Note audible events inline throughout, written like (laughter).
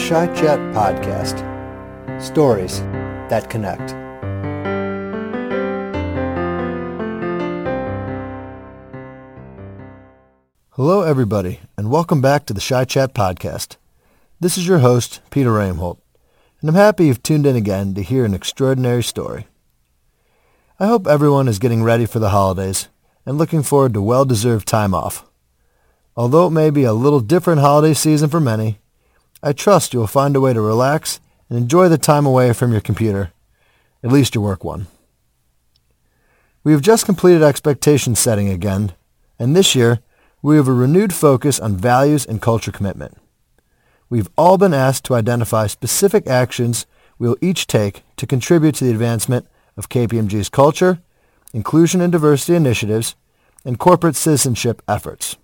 Shy Chat Podcast. Stories that connect. Hello, everybody, and welcome back to the Shy Chat Podcast. This is your host, Peter Ramholt, and I'm happy you've tuned in again to hear an extraordinary story. I hope everyone is getting ready for the holidays and looking forward to well-deserved time off. Although it may be a little different holiday season for many, I trust you will find a way to relax and enjoy the time away from your computer, at least your work one. We have just completed expectation setting again, and this year we have a renewed focus on values and culture commitment. We've all been asked to identify specific actions we will each take to contribute to the advancement of KPMG's culture, inclusion and diversity initiatives, and corporate citizenship efforts.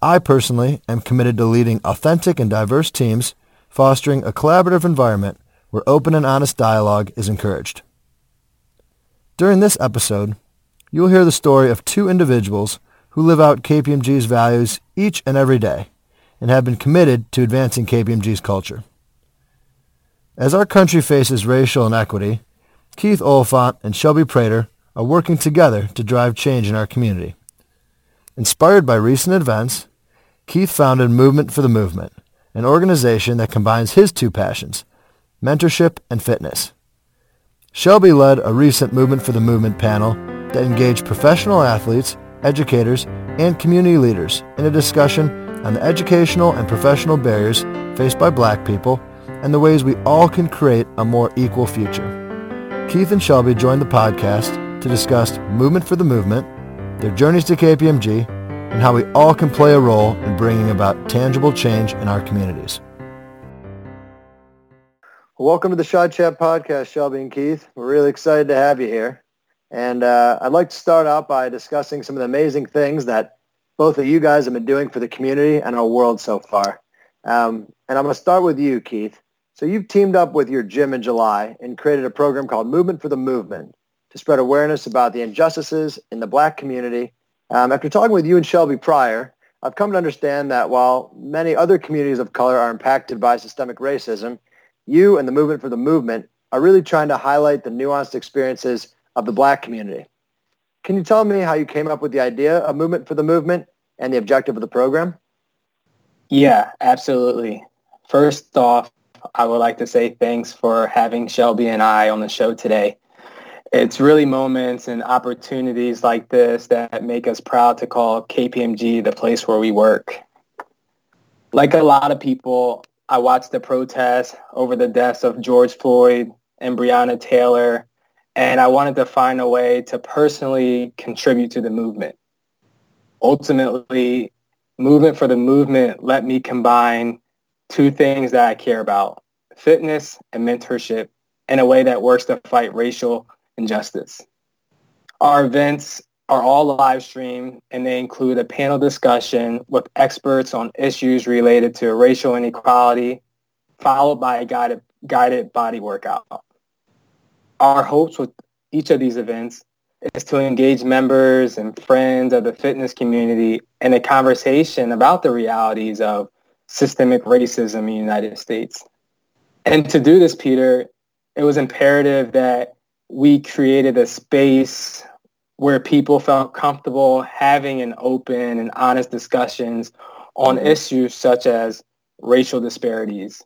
I personally am committed to leading authentic and diverse teams, fostering a collaborative environment where open and honest dialogue is encouraged. During this episode, you will hear the story of two individuals who live out KPMG's values each and every day and have been committed to advancing KPMG's culture. As our country faces racial inequity, Keith Oliphant and Shelbie Prater are working together to drive change in our community. Inspired by recent events, Keith founded Movement for the Movement, an organization that combines his two passions, mentorship and fitness. Shelbie led a recent Movement for the Movement panel that engaged professional athletes, educators, and community leaders in a discussion on the educational and professional barriers faced by black people and the ways we all can create a more equal future. Keith and Shelbie joined the podcast to discuss Movement for the Movement, their journeys to KPMG, and how we all can play a role in bringing about tangible change in our communities. Welcome to the Shy Chat podcast, Shelbie and Keith. We're really excited to have you here. And uh, I'd like to start out by discussing some of the amazing things that both of you guys have been doing for the community and our world so far. Um, and I'm going to start with you, Keith. So you've teamed up with your gym in July and created a program called Movement for the Movement to spread awareness about the injustices in the black community um, after talking with you and Shelbie prior, I've come to understand that while many other communities of color are impacted by systemic racism, you and the Movement for the Movement are really trying to highlight the nuanced experiences of the black community. Can you tell me how you came up with the idea of Movement for the Movement and the objective of the program? Yeah, absolutely. First off, I would like to say thanks for having Shelbie and I on the show today it's really moments and opportunities like this that make us proud to call KPMG the place where we work. Like a lot of people, I watched the protests over the deaths of George Floyd and Breonna Taylor, and I wanted to find a way to personally contribute to the movement. Ultimately, Movement for the Movement let me combine two things that I care about, fitness and mentorship, in a way that works to fight racial injustice. Our events are all live streamed and they include a panel discussion with experts on issues related to racial inequality, followed by a guided, guided body workout. Our hopes with each of these events is to engage members and friends of the fitness community in a conversation about the realities of systemic racism in the United States. And to do this, Peter, it was imperative that we created a space where people felt comfortable having an open and honest discussions on mm-hmm. issues such as racial disparities.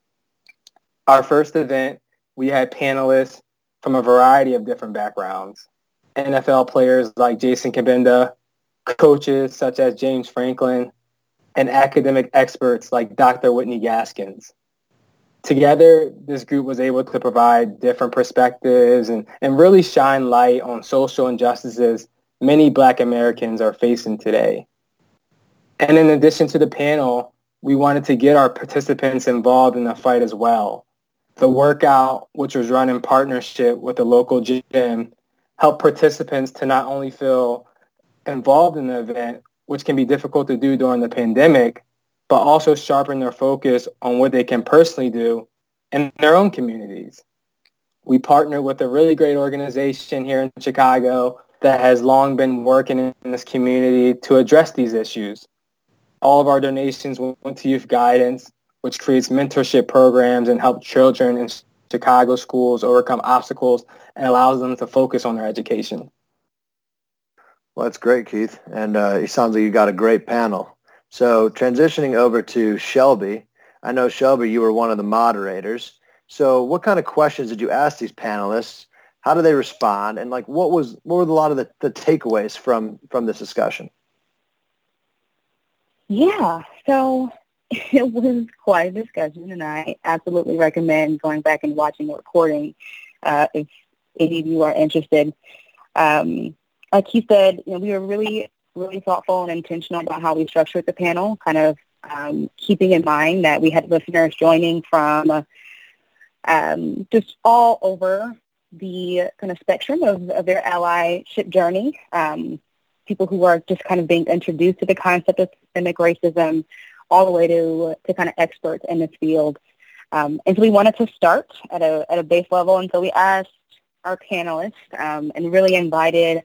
Our first event, we had panelists from a variety of different backgrounds. NFL players like Jason Cabinda, coaches such as James Franklin, and academic experts like Dr. Whitney Gaskins together, this group was able to provide different perspectives and, and really shine light on social injustices many black Americans are facing today. And in addition to the panel, we wanted to get our participants involved in the fight as well. The workout, which was run in partnership with a local gym, helped participants to not only feel involved in the event, which can be difficult to do during the pandemic, but also sharpen their focus on what they can personally do in their own communities. We partner with a really great organization here in Chicago that has long been working in this community to address these issues. All of our donations went to youth guidance, which creates mentorship programs and help children in Chicago schools overcome obstacles and allows them to focus on their education. Well, that's great, Keith. And uh, it sounds like you got a great panel. So transitioning over to Shelbie, I know, Shelbie, you were one of the moderators. So what kind of questions did you ask these panelists? How did they respond? And like, what was what were a lot of the, the takeaways from from this discussion? Yeah, so (laughs) it was quite a discussion, and I absolutely recommend going back and watching the recording uh, if any of you are interested. Um, like he said, you know, we were really, really thoughtful and intentional about how we structured the panel, kind of um, keeping in mind that we had listeners joining from um, just all over the kind of spectrum of, of their allyship journey. Um, people who are just kind of being introduced to the concept of systemic racism, all the way to to kind of experts in this field. Um, and so we wanted to start at a at a base level, and so we asked our panelists um, and really invited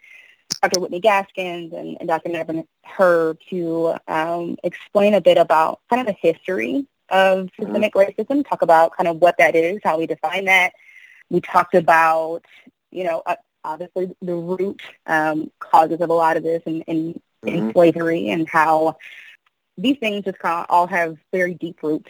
Dr. Whitney Gaskins and, and Dr. Nevin Her to um, explain a bit about kind of the history of mm-hmm. systemic racism, talk about kind of what that is, how we define that. We talked about, you know, obviously the root um, causes of a lot of this and in, in, mm-hmm. in, slavery and how these things just kind of all have very deep roots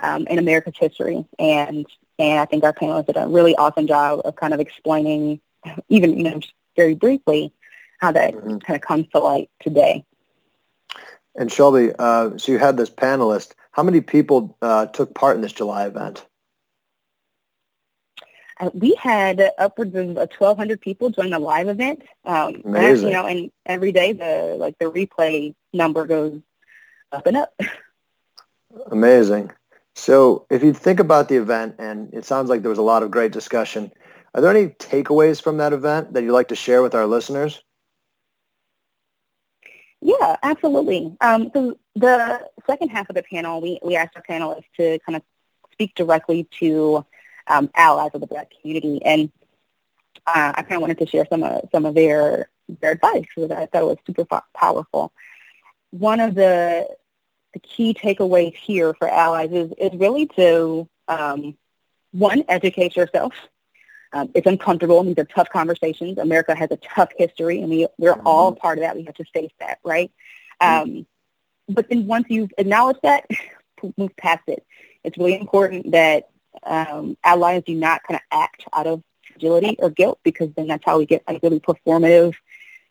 um, in America's history. And and I think our panelists did a really awesome job of kind of explaining, even you know, very briefly, how that mm-hmm. kind of comes to light today. And Shelbie, uh, so you had this panelist. How many people uh, took part in this July event? Uh, we had upwards of 1,200 people join the live event. Um, Amazing. you know, and every day the like the replay number goes up and up. (laughs) Amazing. So if you think about the event, and it sounds like there was a lot of great discussion, are there any takeaways from that event that you'd like to share with our listeners? Yeah, absolutely. Um, so the second half of the panel, we, we asked our panelists to kind of speak directly to um, allies of the Black community, and uh, I kind of wanted to share some of some of their their advice because I thought it was super powerful. One of the the key takeaways here for allies is is really to um, one educate yourself um, it's uncomfortable. These are tough conversations. America has a tough history, and we, we're mm-hmm. all part of that. We have to face that, right? Mm-hmm. Um, but then once you've acknowledged that, (laughs) move past it. It's really important that um, allies do not kind of act out of fragility or guilt because then that's how we get like really performative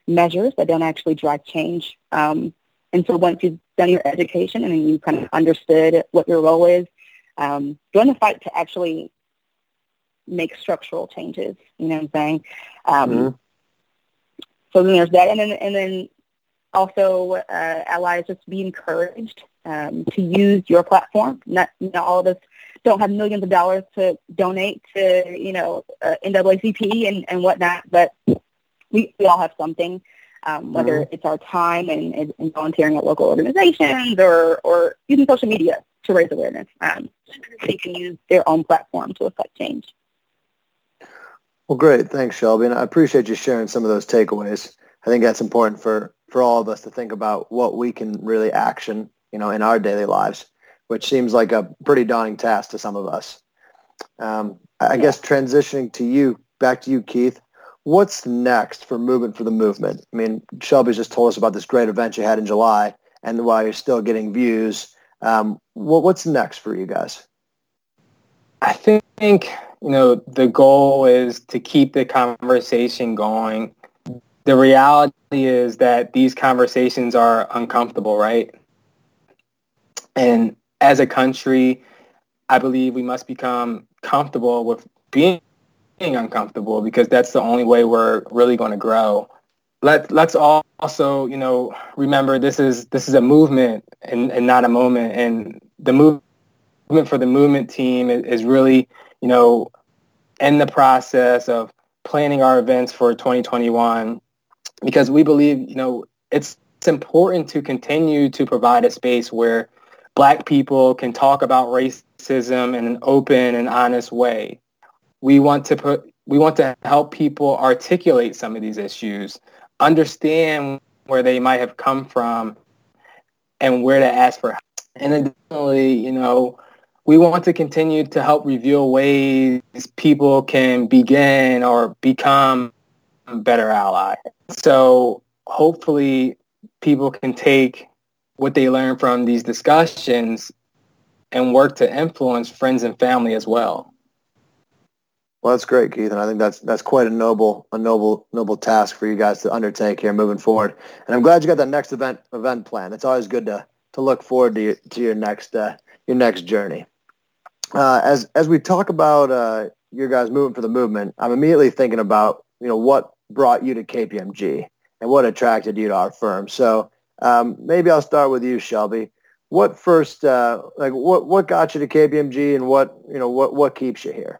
measures that don't actually drive change. Um, and so once you've done your education and you kind of understood what your role is, um, join the fight to actually make structural changes. You know what I'm saying? Um, mm-hmm. So then there's that, and then and then also uh, allies just be encouraged um, to use your platform. Not you know all of us don't have millions of dollars to donate to you know uh, NAACP and and whatnot, but we, we all have something. Um, whether mm-hmm. it's our time and, and volunteering at local organizations or, or using social media to raise awareness. Um, they can use their own platform to affect change. Well, great. Thanks, Shelbie. And I appreciate you sharing some of those takeaways. I think that's important for, for all of us to think about what we can really action, you know, in our daily lives, which seems like a pretty daunting task to some of us. Um, I guess transitioning to you, back to you, Keith. What's next for Movement for the Movement? I mean, Shelbie's just told us about this great event you had in July, and while you're still getting views, um, what, what's next for you guys? I think you know, the goal is to keep the conversation going. The reality is that these conversations are uncomfortable, right? And as a country, I believe we must become comfortable with being uncomfortable because that's the only way we're really going to grow. Let let's also, you know, remember this is this is a movement and, and not a moment. And the movement for the movement team is, is really, you know, in the process of planning our events for 2021 because we believe, you know, it's, it's important to continue to provide a space where black people can talk about racism in an open and honest way. We want to put we want to help people articulate some of these issues, understand where they might have come from and where to ask for help. And additionally, you know, we want to continue to help reveal ways people can begin or become better allies. So hopefully people can take what they learn from these discussions and work to influence friends and family as well. Well, that's great, Keith, and I think that's that's quite a noble a noble noble task for you guys to undertake here moving forward. And I'm glad you got that next event event plan. It's always good to to look forward to your, to your next uh, your next journey. Uh, as as we talk about uh, your guys moving for the movement, I'm immediately thinking about you know what brought you to KPMG and what attracted you to our firm. So um, maybe I'll start with you, Shelbie. What first, uh, like, what what got you to KPMG, and what you know, what what keeps you here?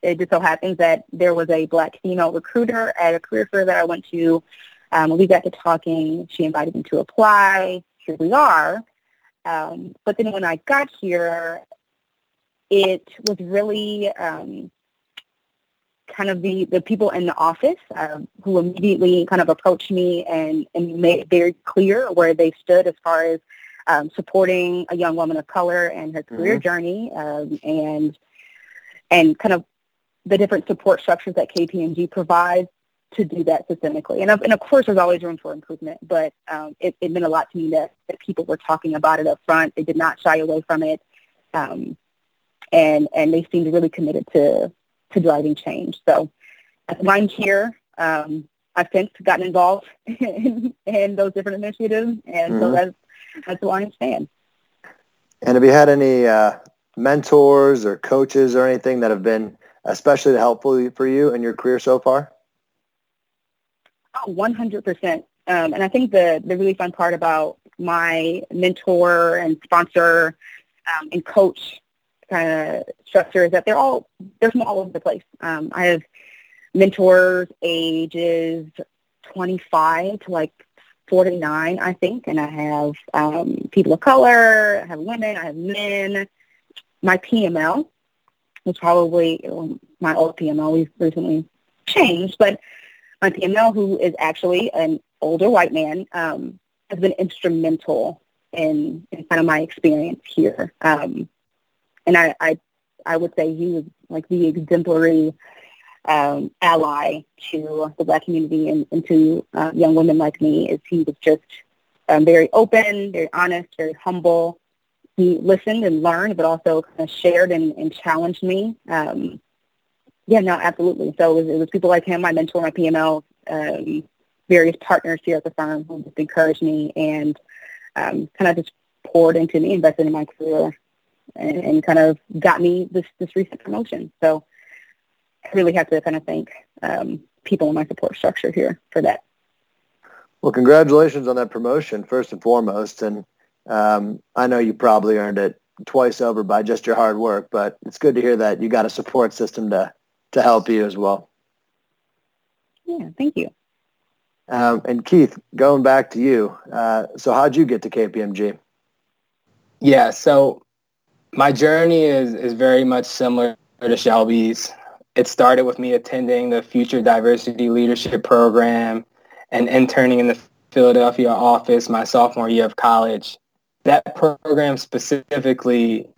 It just so happens that there was a black female recruiter at a career fair that I went to. Um, we got to talking. She invited me to apply. Here we are. Um, but then when I got here, it was really um, kind of the, the people in the office uh, who immediately kind of approached me and, and made it very clear where they stood as far as um, supporting a young woman of color and her career mm-hmm. journey um, and and kind of the different support structures that KPMG provides to do that systemically. And of, and of course, there's always room for improvement, but um, it, it meant a lot to me that, that people were talking about it up front. They did not shy away from it. Um, and, and they seemed really committed to, to driving change. So I'm here. Um, I've since gotten involved (laughs) in, in those different initiatives, and mm-hmm. so that's, that's why I stand. And have you had any uh, mentors or coaches or anything that have been especially helpful for you in your career so far? Oh, 100%. Um, and I think the, the really fun part about my mentor and sponsor um, and coach kind of structure is that they're all, they're from all over the place. Um, I have mentors ages 25 to like 49, I think, and I have um, people of color, I have women, I have men. My PML, was probably um, my old PML. We've recently changed, but my PML, who is actually an older white man, um, has been instrumental in, in kind of my experience here. Um, and I, I, I would say he was like the exemplary um, ally to the black community and, and to uh, young women like me. Is he was just um, very open, very honest, very humble, he listened and learned, but also kind of shared and, and challenged me. Um, yeah, no, absolutely. So it was, it was, people like him, my mentor, my PML, um, various partners here at the firm who just encouraged me and um, kind of just poured into me, invested in my career, and, and, kind of got me this, this recent promotion. So I really have to kind of thank um, people in my support structure here for that. Well, congratulations on that promotion, first and foremost. And um, I know you probably earned it twice over by just your hard work, but it's good to hear that you got a support system to to help you as well. Yeah, thank you. Um, and Keith, going back to you, uh, so how'd you get to KPMG? Yeah, so my journey is is very much similar to Shelbie's. It started with me attending the Future Diversity Leadership Program and interning in the Philadelphia office my sophomore year of college that program specifically,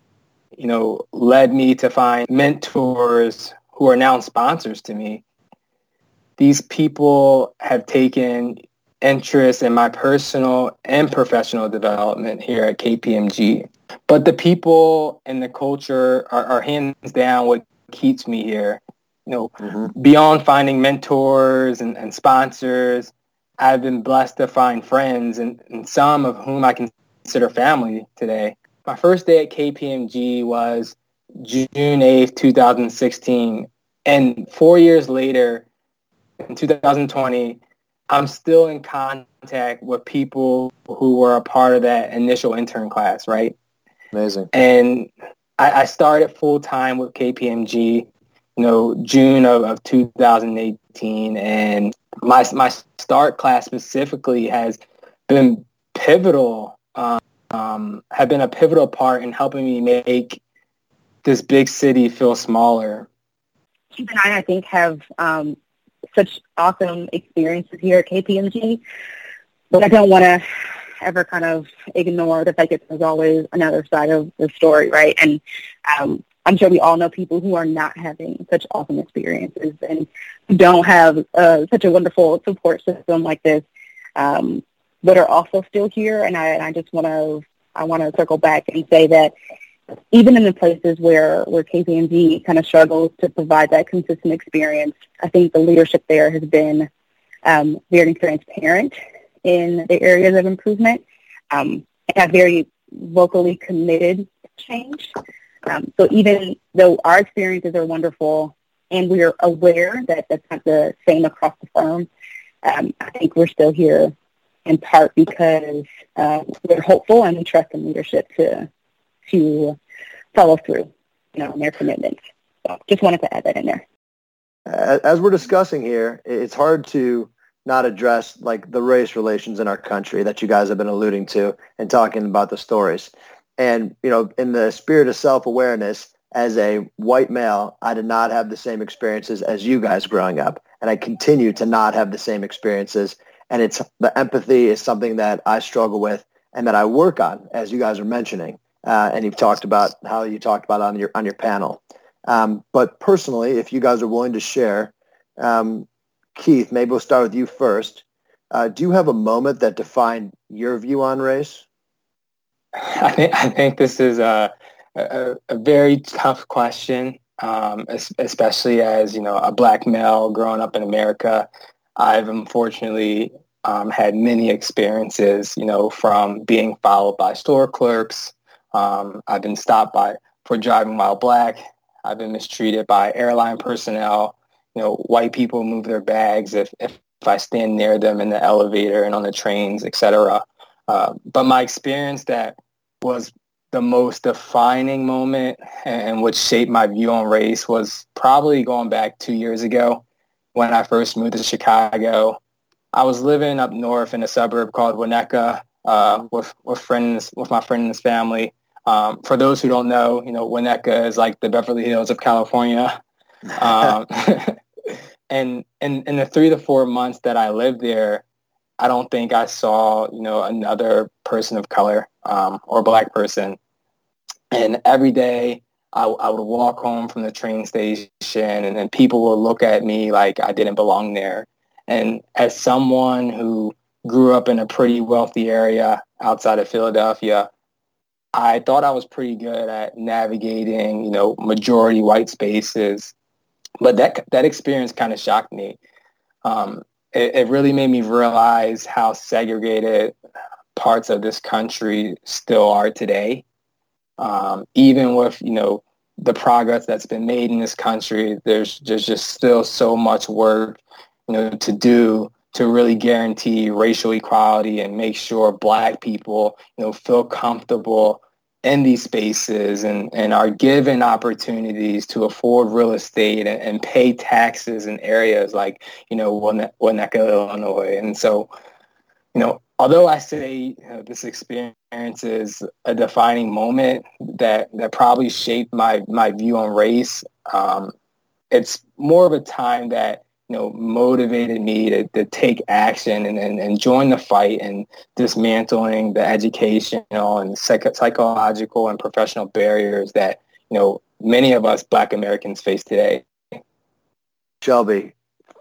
you know, led me to find mentors who are now sponsors to me. These people have taken interest in my personal and professional development here at KPMG. But the people and the culture are, are hands down what keeps me here. You know, mm-hmm. beyond finding mentors and, and sponsors, I've been blessed to find friends and, and some of whom I can consider family today. My first day at KPMG was June 8th, 2016. And four years later, in 2020, I'm still in contact with people who were a part of that initial intern class, right? Amazing. And I, I started full time with KPMG, you know, June of, of 2018. And my, my start class specifically has been pivotal um, have been a pivotal part in helping me make this big city feel smaller. Keith and I, I think, have um, such awesome experiences here at KPMG, but I don't want to ever kind of ignore the fact that there's always another side of the story, right? And um, I'm sure we all know people who are not having such awesome experiences and don't have uh, such a wonderful support system like this, um, but are also still here. And I, and I just want to I want to circle back and say that even in the places where where KPMG kind of struggles to provide that consistent experience, I think the leadership there has been um, very transparent in the areas of improvement um, and have very vocally committed change. Um, so even though our experiences are wonderful and we are aware that that's not the same across the firm, um, I think we're still here in part because uh, we're hopeful and we trust in leadership to to follow through, you know, on their commitments. So just wanted to add that in there. As we're discussing here, it's hard to not address like the race relations in our country that you guys have been alluding to and talking about the stories. And, you know, in the spirit of self-awareness, as a white male, I did not have the same experiences as you guys growing up. And I continue to not have the same experiences. And it's the empathy is something that I struggle with and that I work on, as you guys are mentioning. Uh, and you've talked about how you talked about on your on your panel. Um, but personally, if you guys are willing to share, um, Keith, maybe we'll start with you first. Uh, do you have a moment that defined your view on race? I think I think this is a a, a very tough question, um, especially as you know a black male growing up in America. I've unfortunately um, had many experiences, you know, from being followed by store clerks. Um, I've been stopped by for driving while black. I've been mistreated by airline personnel. You know, white people move their bags if, if, if I stand near them in the elevator and on the trains, etc. Uh, but my experience that was the most defining moment and which shaped my view on race was probably going back two years ago when I first moved to Chicago. I was living up north in a suburb called Winnetka uh, with with friends with my friend and his family. Um, for those who don't know, you know Winnetka is like the Beverly Hills of California. (laughs) Um, (laughs) and in, in the three to four months that I lived there, I don't think I saw, you know, another person of color um, or black person. And every day I, I, would walk home from the train station and then people would look at me like I didn't belong there. And as someone who grew up in a pretty wealthy area outside of Philadelphia, I thought I was pretty good at navigating, you know, majority white spaces. But that, that experience kind of shocked me. Um, it, it really made me realize how segregated parts of this country still are today. Um, even with, you know, the progress that's been made in this country, there's just, just still so much work, you know, to do to really guarantee racial equality and make sure black people, you know, feel comfortable in these spaces and, and are given opportunities to afford real estate and, and pay taxes in areas like, you know, Winnetka, Illinois. And so, you know, although I say you know, this experience is a defining moment that, that probably shaped my, my view on race, um, it's more of a time that you know, motivated me to, to take action and, and, and join the fight and dismantling the educational and psych- psychological and professional barriers that, you know, many of us black Americans face today. Shelbie,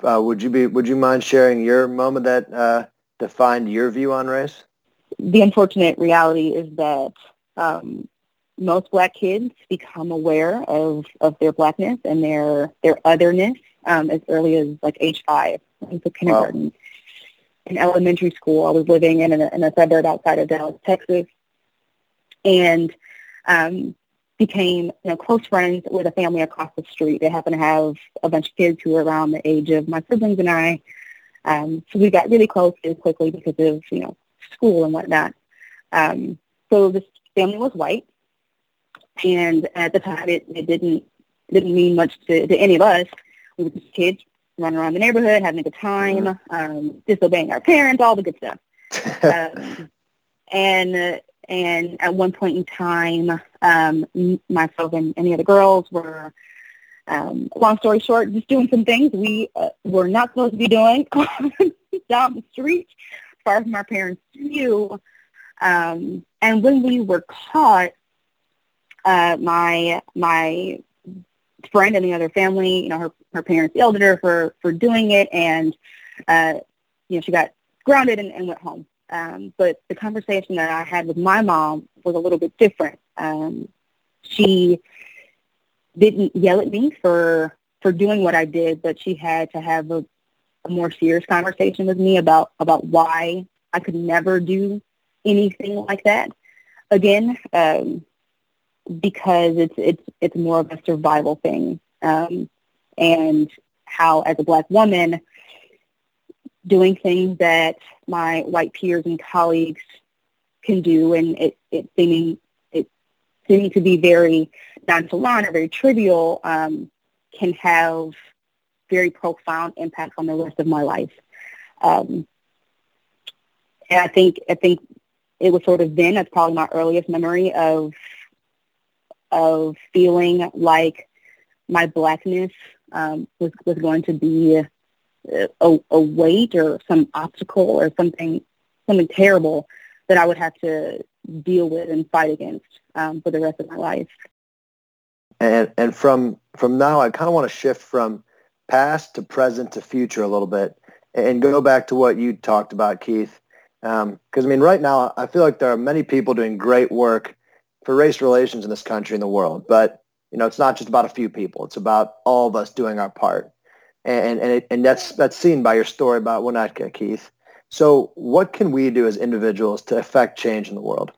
uh, would you be, would you mind sharing your moment that uh, defined your view on race? The unfortunate reality is that um, most black kids become aware of, of their blackness and their, their otherness um, as early as like age five, into kindergarten. Wow. In elementary school, I was living in a, in a suburb outside of Dallas, Texas, and um, became you know close friends with a family across the street. They happened to have a bunch of kids who were around the age of my siblings and I. Um, so we got really close really quickly because of you know school and whatnot. Um, so this family was white, and at the time it, it didn't didn't mean much to, to any of us we were just kids running around the neighborhood, having a good time, um, disobeying our parents, all the good stuff. (laughs) um, and uh, and at one point in time, um, myself and any other girls were, um, long story short, just doing some things we uh, were not supposed to be doing (laughs) down the street, far from our parents' view. Um, and when we were caught, uh, my my friend and the other family, you know, her her parents yelled at her for for doing it, and uh, you know, she got grounded and, and went home. Um, but the conversation that I had with my mom was a little bit different. Um, she didn't yell at me for for doing what I did, but she had to have a, a more serious conversation with me about about why I could never do anything like that again, um, because it's it's it's more of a survival thing, um, and how as a black woman doing things that my white peers and colleagues can do, and it, it seeming it seeming to be very nonchalant or very trivial, um, can have very profound impacts on the rest of my life. Um, and I think I think it was sort of then that's probably my earliest memory of of feeling like my blackness um, was was going to be a, a weight or some obstacle or something something terrible that I would have to deal with and fight against um, for the rest of my life. And and from from now, I kind of want to shift from past to present to future a little bit, and go back to what you talked about, Keith. Because um, I mean, right now, I feel like there are many people doing great work for race relations in this country and the world, but you know, it's not just about a few people; it's about all of us doing our part and and it, and that's that's seen by your story about Winnetka, Keith. So, what can we do as individuals to affect change in the world?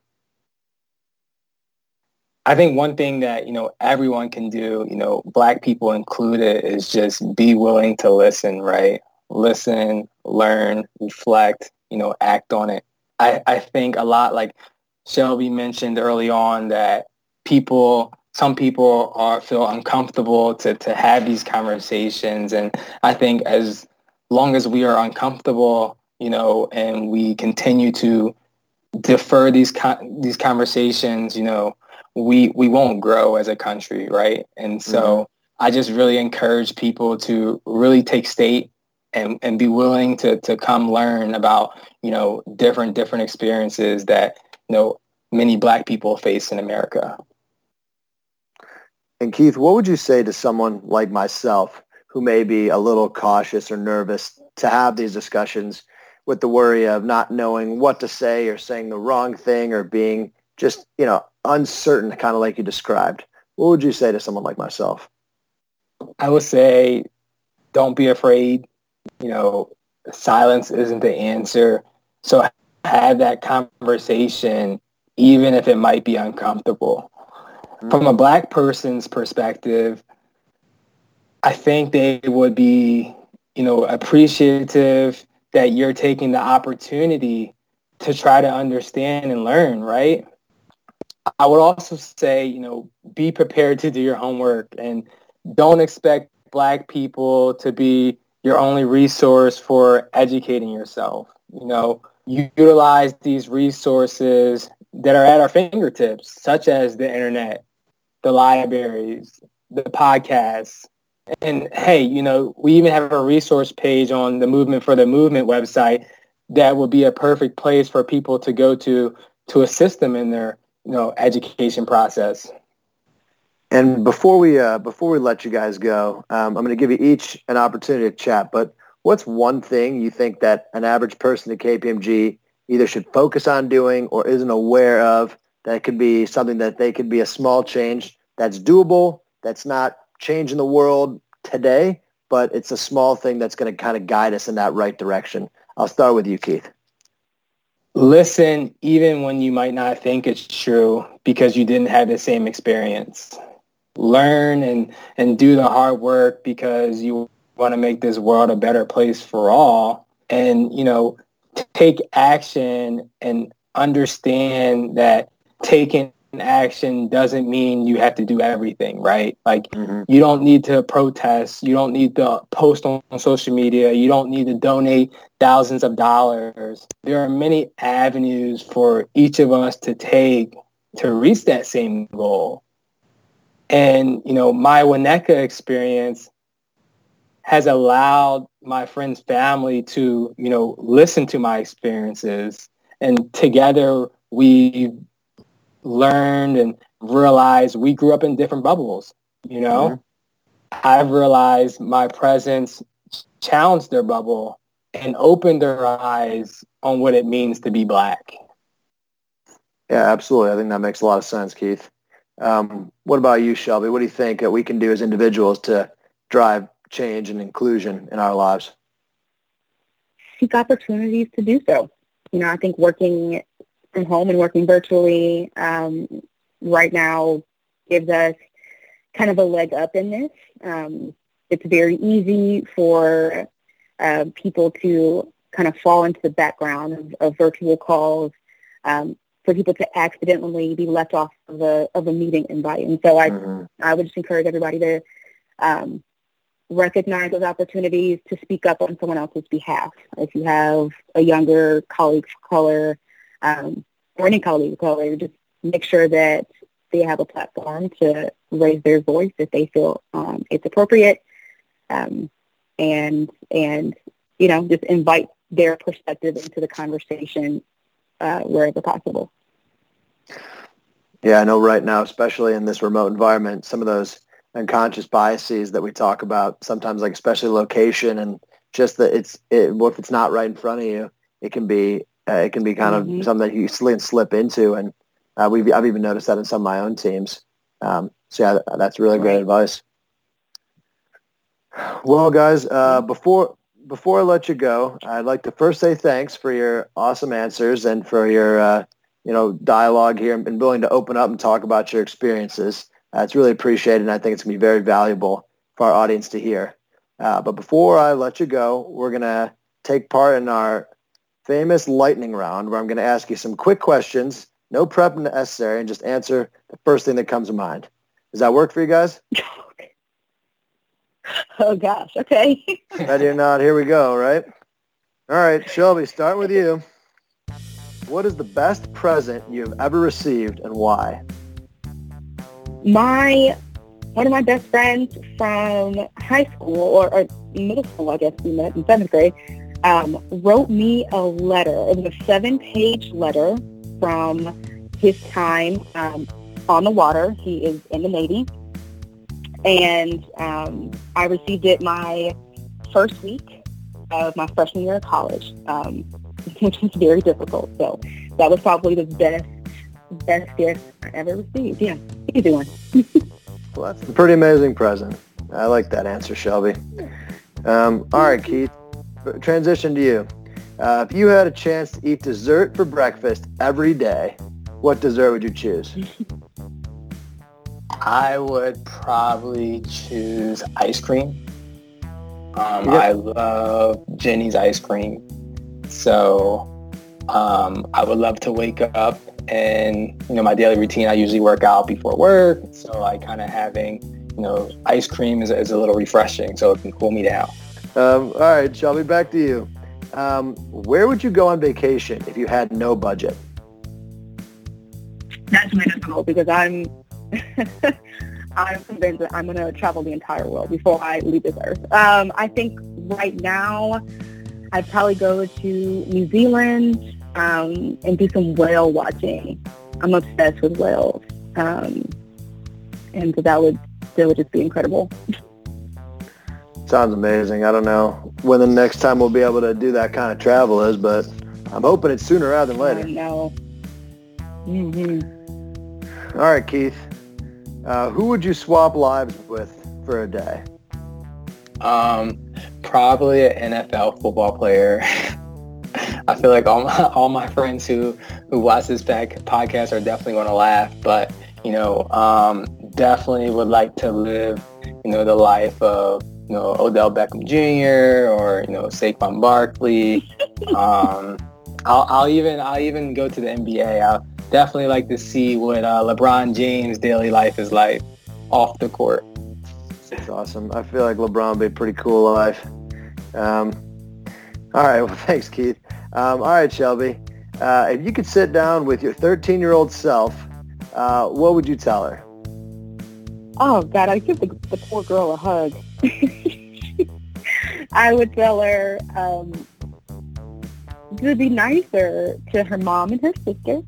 I think one thing that you know everyone can do, you know, Black people included, is just be willing to listen. Right, listen, learn, reflect. You know, act on it. I I think a lot like Shelbie mentioned early on that people some people are feel uncomfortable to, to have these conversations. And I think as long as we are uncomfortable, you know, and we continue to defer these these conversations, you know, we we won't grow as a country, right? And so mm-hmm. I just really encourage people to really take state and, and be willing to, to come learn about, you know, different different experiences that, you know, many black people face in America. And Keith, what would you say to someone like myself who may be a little cautious or nervous to have these discussions with the worry of not knowing what to say or saying the wrong thing or being just, you know, uncertain, kind of like you described? What would you say to someone like myself? I would say don't be afraid. You know, silence isn't the answer. So have that conversation, even if it might be uncomfortable from a black person's perspective, I think they would be, you know, appreciative that you're taking the opportunity to try to understand and learn, right? I would also say, you know, be prepared to do your homework and don't expect black people to be your only resource for educating yourself. You know, utilize these resources that are at our fingertips, such as the internet, the libraries, the podcasts. And hey, you know, we even have a resource page on the Movement for the Movement website that would be a perfect place for people to go to to assist them in their, you know, education process. And before we uh, before we let you guys go, um, I'm going to give you each an opportunity to chat. But what's one thing you think that an average person at KPMG either should focus on doing or isn't aware of that could be something that they could be a small change that's doable, that's not changing the world today, but it's a small thing that's going to kind of guide us in that right direction. I'll start with you, Keith. Listen, even when you might not think it's true because you didn't have the same experience. Learn and, and do the hard work because you want to make this world a better place for all. And, you know, take action and understand that taking action doesn't mean you have to do everything, right? Like mm-hmm. you don't need to protest. You don't need to post on, on social media. You don't need to donate thousands of dollars. There are many avenues for each of us to take to reach that same goal. And, you know, my Winnetka experience has allowed my friend's family to, you know, listen to my experiences and together we learned and realized we grew up in different bubbles. You know, mm-hmm. I've realized my presence challenged their bubble and opened their eyes on what it means to be black. Yeah, absolutely. I think that makes a lot of sense, Keith. Um, what about you, Shelbie? What do you think that we can do as individuals to drive change and inclusion in our lives? Seek opportunities to do so. You know, I think working from home and working virtually um, right now gives us kind of a leg up in this. Um, it's very easy for uh, people to kind of fall into the background of, of virtual calls, um, for people to accidentally be left off of a of a meeting invite. And so I mm-hmm. I would just encourage everybody to um, recognize those opportunities to speak up on someone else's behalf. If you have a younger colleague of color um, or any colleague of color, just make sure that they have a platform to raise their voice if they feel um, it's appropriate, um, and and you know just invite their perspective into the conversation uh, wherever possible. Yeah, I know right now, especially in this remote environment, some of those unconscious biases that we talk about sometimes, like especially location and just that it's it, what if it's not right in front of you, it can be uh, it can be kind mm-hmm. of something that you slip, slip into, and uh, we've I've even noticed that in some of my own teams. Um, so yeah, that's really great advice. Well, guys, uh, before before I let you go, I'd like to first say thanks for your awesome answers and for your uh, you know dialogue here and willing to open up and talk about your experiences. Uh, it's really appreciated, and I think it's going to be very valuable for our audience to hear. Uh, but before I let you go, we're going to take part in our famous lightning round where I'm going to ask you some quick questions, no prep necessary, and just answer the first thing that comes to mind. Does that work for you guys? (laughs) (laughs) Oh gosh, okay. Ready or not, here we go, right? All right, Shelbie, start with you. What is the best present you've ever received and why? My one of my best friends from high school or, or middle school, I guess we met in seventh grade, um, wrote me a letter. It was a seven-page letter from his time um, on the water. He is in the Navy and um, I received it my first week of my freshman year of college, um, (laughs) which was very difficult. So that was probably the best best gift I ever received. Yeah, easy one. (laughs) well, that's a pretty amazing present. I like that answer, Shelbie. Um, all right, Keith. Transition to you. Uh, if you had a chance to eat dessert for breakfast every day, what dessert would you choose? (laughs) I would probably choose ice cream. Um, yep. I love Jeni's ice cream. So um, I would love to wake up and, you know, my daily routine, I usually work out before work. So I kind of having, you know, ice cream is, is a little refreshing so it can cool me down. Um, all right, Shelbie, back to you. Um, where would you go on vacation if you had no budget? That's my difficult because I'm (laughs) I'm convinced that I'm going to travel the entire world before I leave this earth. Um, I think right now I'd probably go to New Zealand um, and do some whale watching. I'm obsessed with whales. Um, and so that would, that would just be incredible. Sounds amazing. I don't know when the next time we'll be able to do that kind of travel is, but I'm hoping it's sooner rather than later. I know. Mm-hmm. All right, Keith. Uh, who would you swap lives with for a day? Um, probably an NFL football player. (laughs) I feel like all my all my friends who who watch this back podcast are definitely going to laugh, but you know, um, definitely would like to live, you know, the life of you know Odell Beckham Jr. or you know Saquon Barkley. (laughs) um, I'll, I'll even I'll even go to the NBA. I'll, definitely like to see what uh, LeBron James' daily life is like off the court. That's awesome. I feel like LeBron would be a pretty cool life. Um, all right. (laughs) Well, thanks, Keith. Um, all right, Shelbie. Uh, if you could sit down with your 13-year-old self, uh, what would you tell her? Oh, God, I'd give the, the poor girl a hug. (laughs) I would tell her um, to be nicer to her mom and her sister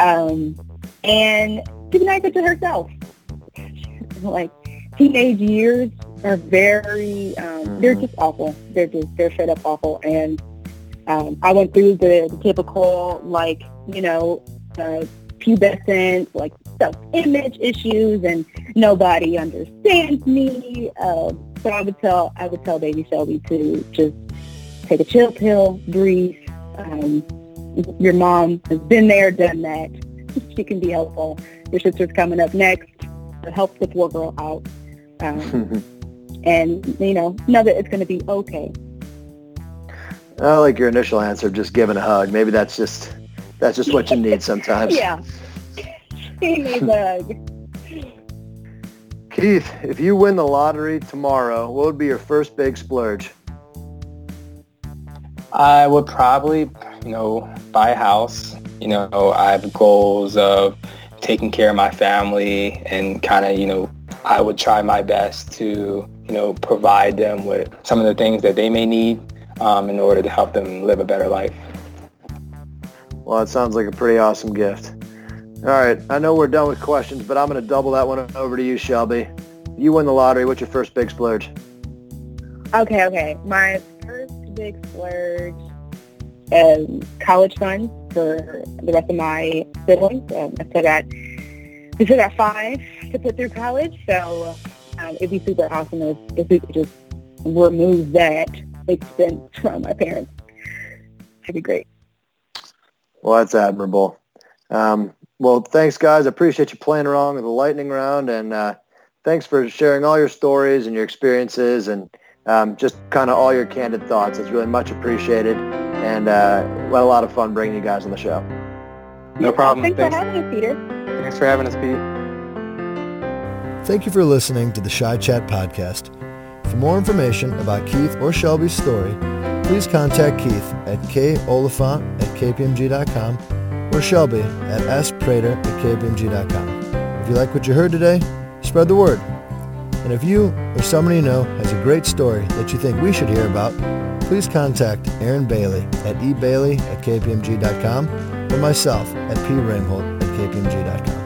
Um, and she denies it to herself. (laughs) like teenage years are very, um, they're just awful. They're just, they're straight up awful. And um, I went through the, the typical, like, you know, uh, pubescent, like self-image issues, and nobody understands me. Uh, so I would tell, I would tell baby Shelbie to just take a chill pill, breathe. Um, your mom has been there, done that. She can be helpful. Your sister's coming up next to help the poor girl out. Um, (laughs) and, you know, know that it's going to be okay. I like your initial answer, just giving a hug. Maybe that's just that's just what you (laughs) need sometimes. yeah. He needs a hug. Keith, if you win the lottery tomorrow, what would be your first big splurge? I would probably, you know, buy a house. You know, I have goals of taking care of my family and kind of, you know, I would try my best to, you know, provide them with some of the things that they may need um, in order to help them live a better life. Well, it sounds like a pretty awesome gift. All right, I know we're done with questions, but I'm going to double that one over to you, Shelbie. You win the lottery. What's your first big splurge? Okay, okay. My big splurge um, college funds for the rest of my siblings. Um, I still got we still got five to put through college, so um, it'd be super awesome if, if we could just remove that expense from my parents. That'd be great. Well, that's admirable. Um, well, thanks, guys. I appreciate you playing along with the lightning round, and uh, thanks for sharing all your stories and your experiences and um, just kind of all your candid thoughts. It's really much appreciated, and uh, we had a lot of fun bringing you guys on the show. No problem. Thanks, thanks. for having us, Peter. Thanks for having us, Pete. Thank you for listening to the Shy Chat podcast. For more information about Keith or Shelbie's story, please contact Keith at koliphant at kpmg.com or Shelbie at sprater at kpmg.com. If you like what you heard today, spread the word. And if you or someone you know has a great story that you think we should hear about, please contact Erin Bailey at ebailey at kpmg.com or myself at praimholt at kpmg.com.